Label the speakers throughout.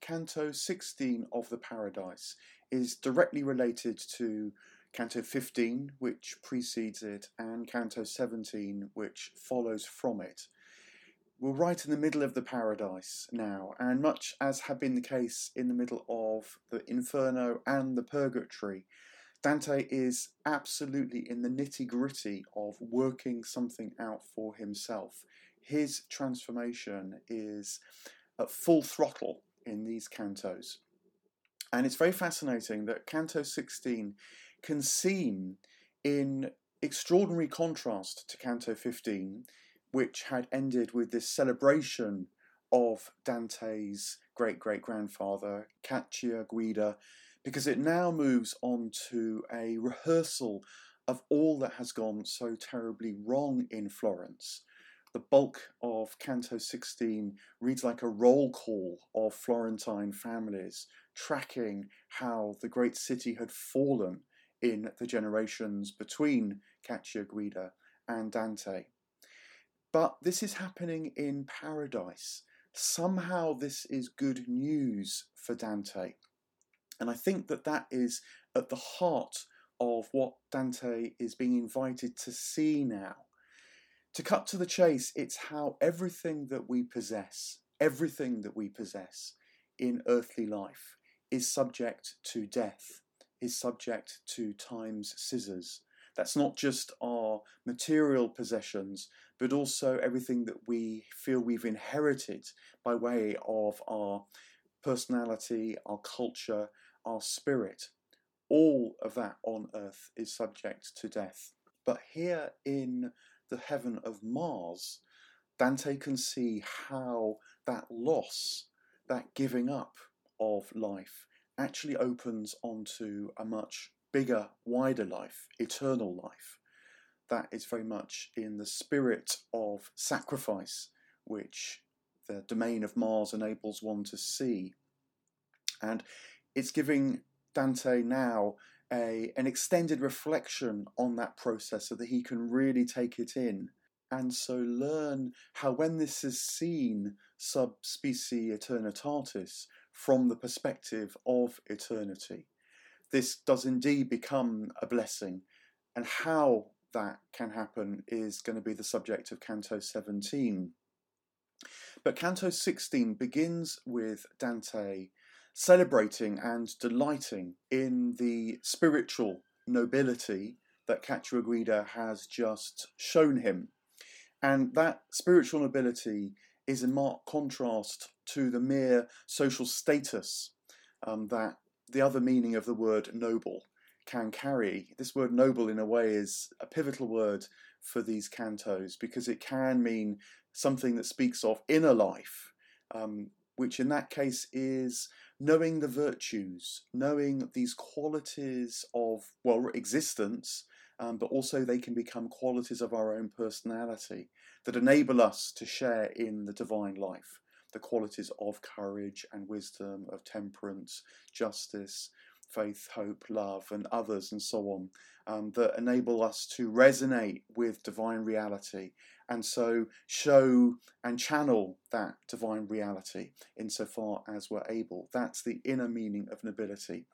Speaker 1: Canto 16 of the Paradise is directly related to Canto 15, which precedes it, and Canto 17, which follows from it. We're right in the middle of the Paradise now, and much as had been the case in the middle of the Inferno and the Purgatory, Dante is absolutely in the nitty gritty of working something out for himself. His transformation is at full throttle in these cantos. And it's very fascinating that Canto 16 can seem in extraordinary contrast to Canto 15, which had ended with this celebration of Dante's great great grandfather, Cacciaguida, because it now moves on to a rehearsal of all that has gone so terribly wrong in Florence. The bulk of Canto 16 reads like a roll call of Florentine families, tracking how the great city had fallen in the generations between Cacciaguida and Dante. But this is happening in paradise. Somehow, this is good news for Dante. And I think that that is at the heart of what Dante is being invited to see now. To cut to the chase, it's how everything that we possess, everything that we possess in earthly life, is subject to death, is subject to time's scissors. That's not just our material possessions, but also everything that we feel we've inherited by way of our personality, our culture, our spirit, all of that on earth is subject to death. But here in the heaven of Mars, Dante can see how that loss, that giving up of life, actually opens onto a much bigger, wider life, eternal life. That is very much in the spirit of sacrifice, which the domain of Mars enables one to see. And it's giving Dante now a, an extended reflection on that process so that he can really take it in and so learn how when this is seen sub specie eternitatis from the perspective of eternity this does indeed become a blessing. And how that can happen is going to be the subject of canto 17 but canto 16 begins with dante celebrating and delighting in the spiritual nobility that Cacciaguida has just shown him. And that spiritual nobility is in marked contrast to the mere social status um, that the other meaning of the word noble can carry. This word noble, in a way, is a pivotal word for these cantos because it can mean something that speaks of inner life, um, which in that case is knowing the virtues, knowing these qualities of, well, existence, um, but also they can become qualities of our own personality that enable us to share in the divine life. The qualities of courage and wisdom, of temperance, justice, faith, hope, love, and others, and so on, um, that enable us to resonate with divine reality and so show and channel that divine reality insofar as we're able. That's the inner meaning of nobility.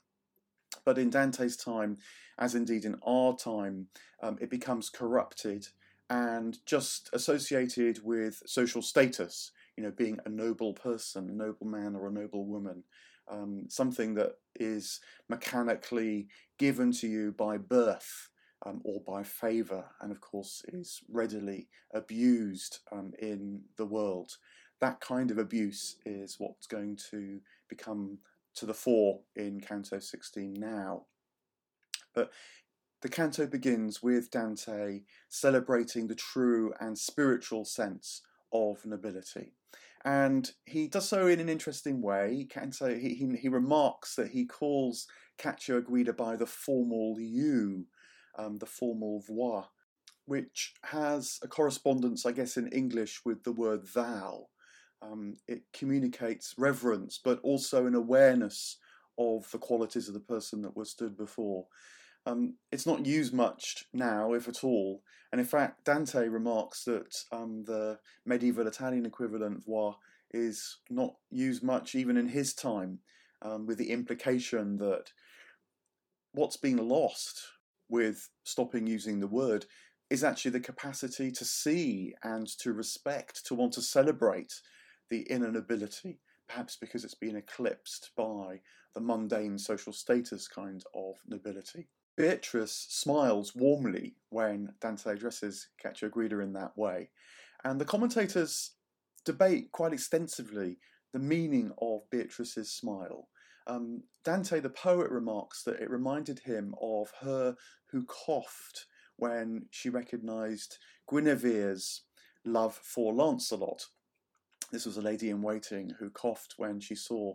Speaker 1: But in Dante's time, as indeed in our time, um, it becomes corrupted and just associated with social status, you know, being a noble person, a noble man or a noble woman, um, something that is mechanically given to you by birth um, or by favour, and of course is readily abused um, in the world. That kind of abuse is what's going to become to the fore in Canto 16 now. But the canto begins with Dante celebrating the true and spiritual sense of nobility. And he does so in an interesting way. Canto, he, he, he remarks that he calls Cacciaguida by the formal you, um, the formal voi, which has a correspondence, I guess, in English with the word thou. Um, it communicates reverence, but also an awareness of the qualities of the person that was stood before. Um, it's not used much now, if at all. And in fact, Dante remarks that um, the medieval Italian equivalent voi is not used much even in his time, um, with the implication that what's being lost with stopping using the word is actually the capacity to see and to respect, to want to celebrate the inner nobility, perhaps because it's been eclipsed by the mundane social status kind of nobility. Beatrice smiles warmly when Dante addresses Cacciaguida in that way, and the commentators debate quite extensively the meaning of Beatrice's smile. Um, Dante, the poet, remarks that it reminded him of her who coughed when she recognised Guinevere's love for Lancelot. This was a lady in waiting who coughed when she saw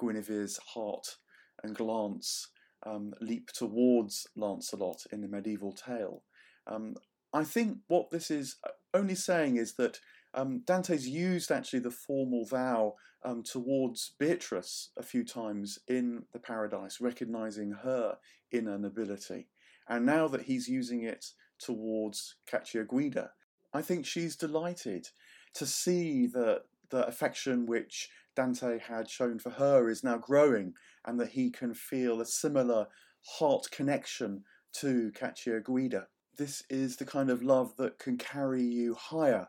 Speaker 1: Guinevere's heart and glance um, leap towards Lancelot in the medieval tale. Um, I think what this is uh, only saying is that um, Dante's used actually the formal voi um, towards Beatrice a few times in the Paradise, recognizing her inner nobility. And now that he's using it towards Cacciaguida, I think she's delighted to see that the affection which Dante had shown for her is now growing and that he can feel a similar heart connection to Cacciaguida. This is the kind of love that can carry you higher,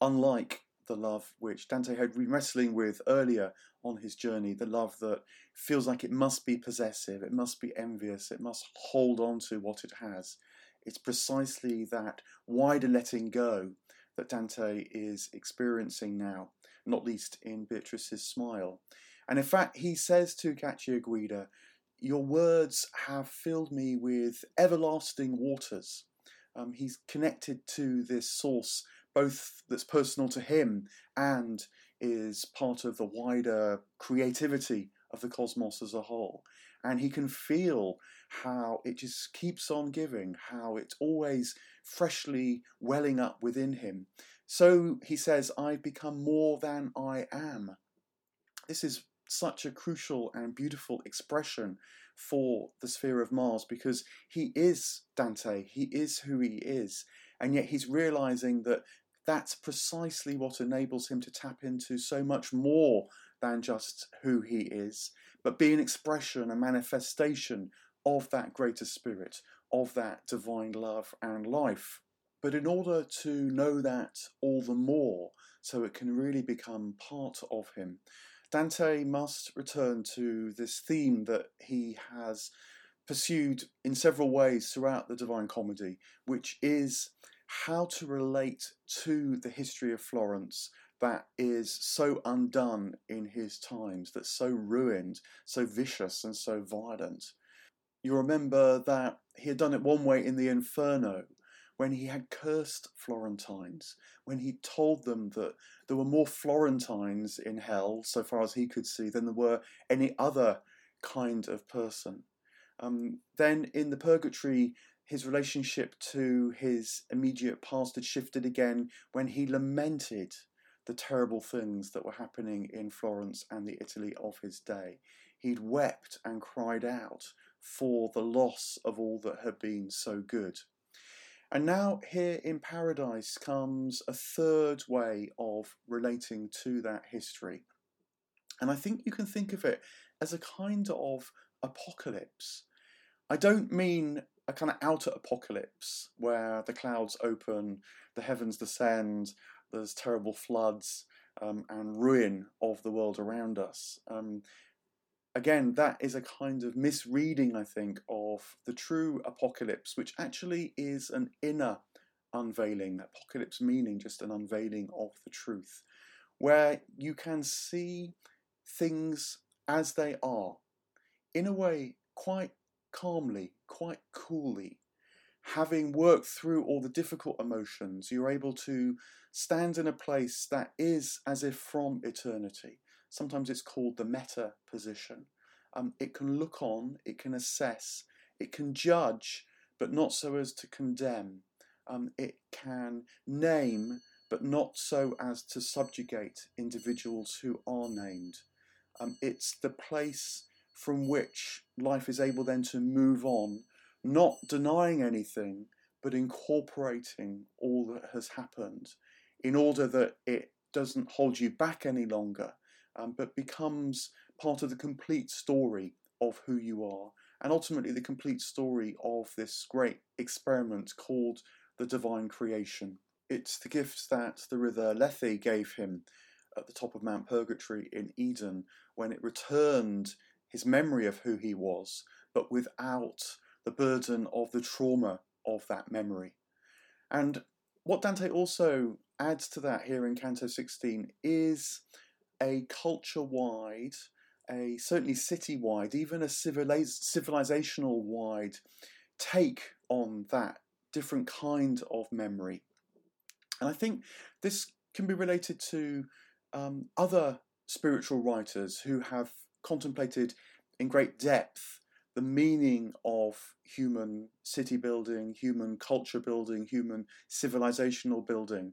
Speaker 1: unlike the love which Dante had been wrestling with earlier on his journey, the love that feels like it must be possessive, it must be envious, it must hold on to what it has. It's precisely that wider letting go that Dante is experiencing now, not least in Beatrice's smile. And in fact, he says to Cacciaguida, Your words have filled me with everlasting waters. Um, he's connected to this source both that's personal to him and is part of the wider creativity of the cosmos as a whole. And he can feel how it just keeps on giving, how it's always freshly welling up within him. So he says, I've become more than I am. This is such a crucial and beautiful expression for the sphere of Mars because he is Dante, he is who he is, and yet he's realizing that that's precisely what enables him to tap into so much more than just who he is, but be an expression, a manifestation of that greater spirit, of that divine love and life. But in order to know that all the more, so it can really become part of him, Dante must return to this theme that he has pursued in several ways throughout the Divine Comedy, which is how to relate to the history of Florence that is so undone in his times, that's so ruined, so vicious, and so violent. You remember that he had done it one way in the Inferno, when he had cursed Florentines, when he told them that there were more Florentines in hell, so far as he could see, than there were any other kind of person. Um, then in the Purgatory, his relationship to his immediate past had shifted again when he lamented the terrible things that were happening in Florence and the Italy of his day. He'd wept and cried out for the loss of all that had been so good. And now, here in Paradise, comes a third way of relating to that history. And I think you can think of it as a kind of apocalypse. I don't mean a kind of outer apocalypse where the clouds open, the heavens descend, there's terrible floods um, and ruin of the world around us. Um, again, that is a kind of misreading, I think, of the true apocalypse, which actually is an inner unveiling, apocalypse meaning just an unveiling of the truth, where you can see things as they are, in a way quite calmly, quite coolly. Having worked through all the difficult emotions, you're able to stand in a place that is as if from eternity. Sometimes it's called the meta position. Um, it can look on, it can assess, it can judge, but not so as to condemn. Um, it can name, but not so as to subjugate individuals who are named. Um, it's the place from which life is able then to move on, not denying anything, but incorporating all that has happened in order that it doesn't hold you back any longer, um, but becomes part of the complete story of who you are, and ultimately the complete story of this great experiment called the divine creation. It's the gifts that the river Lethe gave him at the top of Mount Purgatory in Eden when it returned his memory of who he was, but without the burden of the trauma of that memory. And what Dante also adds to that here in Canto 16 is a culture wide, a certainly city wide, even a civilizational wide take on that different kind of memory. And I think this can be related to um, other spiritual writers who have contemplated in great depth the meaning of human city building, human culture building, human civilizational building,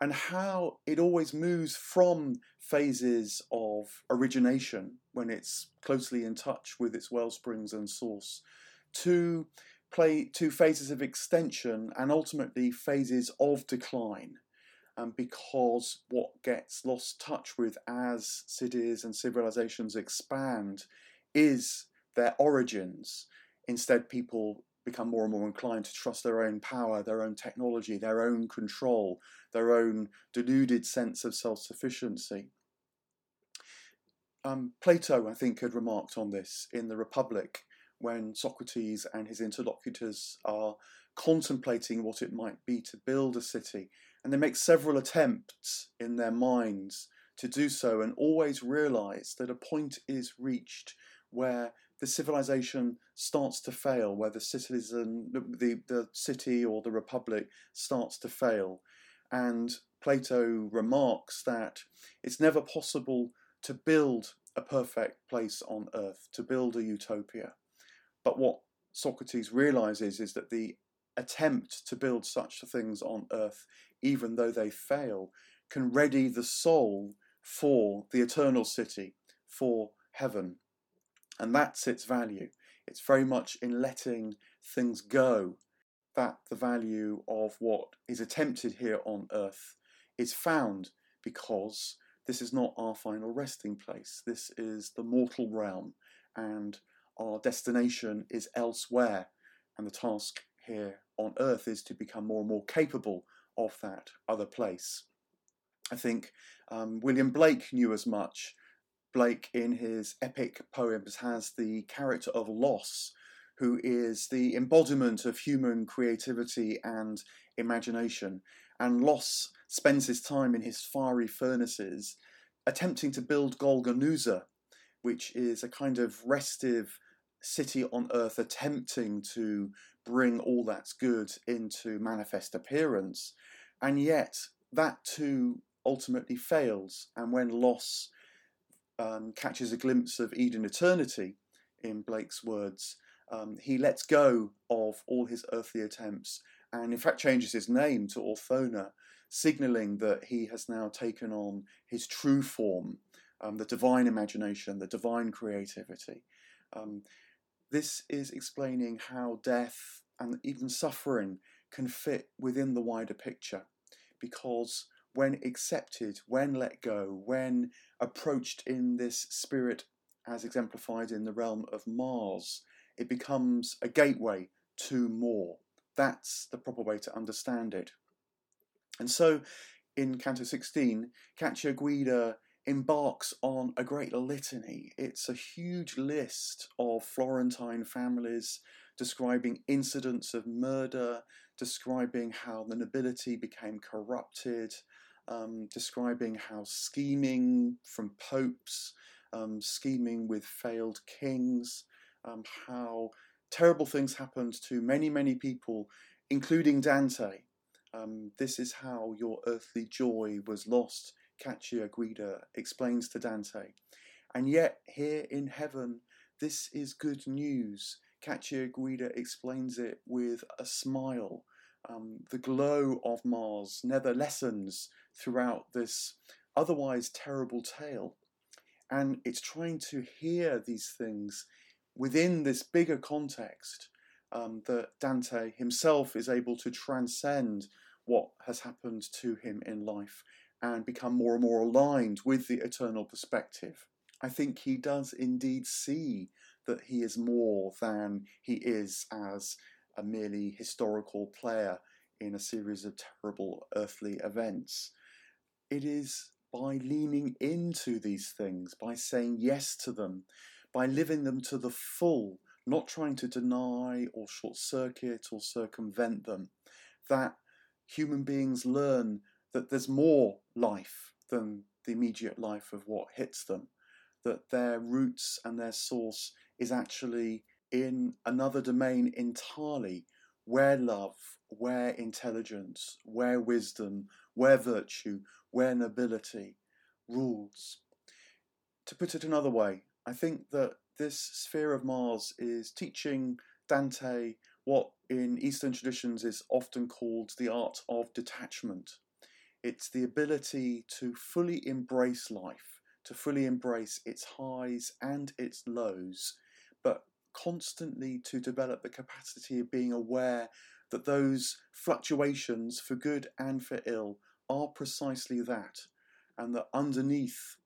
Speaker 1: and how it always moves from phases of origination when it's closely in touch with its well springs and source to play to phases of extension and ultimately phases of decline um, because what gets lost touch with as cities and civilizations expand is their origins. Instead, people become more and more inclined to trust their own power, their own technology, their own control, their own deluded sense of self sufficiency. Um, Plato, I think, had remarked on this in the Republic when Socrates and his interlocutors are contemplating what it might be to build a city and they make several attempts in their minds to do so and always realize that a point is reached where the civilization starts to fail, where the citizen, the, the city or the republic starts to fail. And Plato remarks that it's never possible to build a perfect place on earth, to build a utopia. But what Socrates realizes is that the attempt to build such things on earth even though they fail, can ready the soul for the eternal city, for heaven. And that's its value. It's very much in letting things go that the value of what is attempted here on earth is found because this is not our final resting place. This is the mortal realm, and our destination is elsewhere. And the task here on earth is to become more and more capable of that other place. I think um, William Blake knew as much. Blake, in his epic poems, has the character of Los, who is the embodiment of human creativity and imagination. And Los spends his time in his fiery furnaces attempting to build Golgonooza, which is a kind of restive city on earth attempting to bring all that's good into manifest appearance. And yet, that too ultimately fails. And when Los um, catches a glimpse of Eden eternity, in Blake's words, um, he lets go of all his earthly attempts and, in fact, changes his name to Urthona, signaling that he has now taken on his true form, um, the divine imagination, the divine creativity. Um, this is explaining how death and even suffering can fit within the wider picture because when accepted, when let go, when approached in this spirit as exemplified in the realm of Mars, it becomes a gateway to more. That's the proper way to understand it. And so in Canto 16, Cacciaguida embarks on a great litany. It's a huge list of Florentine families describing incidents of murder, describing how the nobility became corrupted, um, describing how scheming from popes, um, scheming with failed kings, um, how terrible things happened to many, many people, including Dante. Um, this is how your earthly joy was lost, Cacciaguida explains to Dante. And yet, here in heaven, this is good news. Cacciaguida explains it with a smile. Um, the glow of Mars never lessens throughout this otherwise terrible tale. And it's trying to hear these things within this bigger context um, that Dante himself is able to transcend what has happened to him in life and become more and more aligned with the eternal perspective. I think he does indeed see that he is more than he is as a merely historical player in a series of terrible earthly events. It is by leaning into these things, by saying yes to them, by living them to the full, not trying to deny or short circuit or circumvent them, that human beings learn that there's more life than the immediate life of what hits them, that their roots and their source is actually in another domain entirely where love, where intelligence, where wisdom, where virtue, where nobility rules. To put it another way, I think that this sphere of Mars is teaching Dante what in Eastern traditions is often called the art of detachment. It's the ability to fully embrace life, to fully embrace its highs and its lows, but constantly to develop the capacity of being aware that those fluctuations, for good and for ill, are precisely that, and that underneath,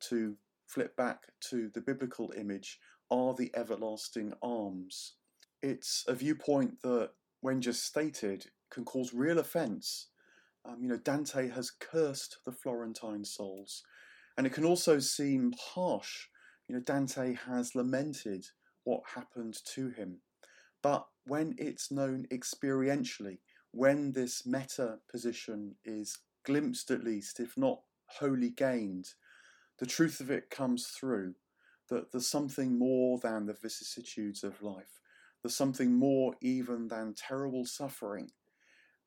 Speaker 1: to flip back to the biblical image, are the everlasting arms. It's a viewpoint that, when just stated, can cause real offence. Um, you know, Dante has cursed the Florentine souls, and it can also seem harsh. You know, Dante has lamented what happened to him. But when it's known experientially, when this meta position is glimpsed at least, if not wholly gained, the truth of it comes through that there's something more than the vicissitudes of life. There's something more even than terrible suffering.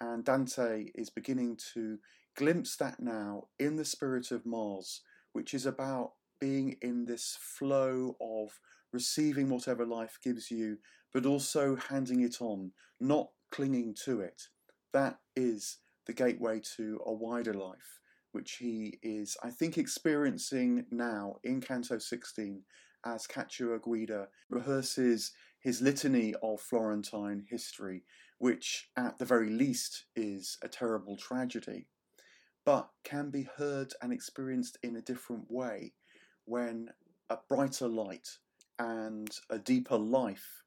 Speaker 1: And Dante is beginning to glimpse that now in the spirit of Mars, which is about being in this flow of receiving whatever life gives you, but also handing it on, not clinging to it. That is the gateway to a wider life, which he is, I think, experiencing now in Canto 16 as Cacciaguida rehearses his litany of Florentine history, which at the very least is a terrible tragedy, but can be heard and experienced in a different way when a brighter light and a deeper life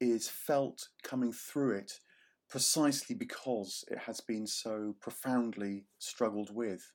Speaker 1: is felt coming through it precisely because it has been so profoundly struggled with.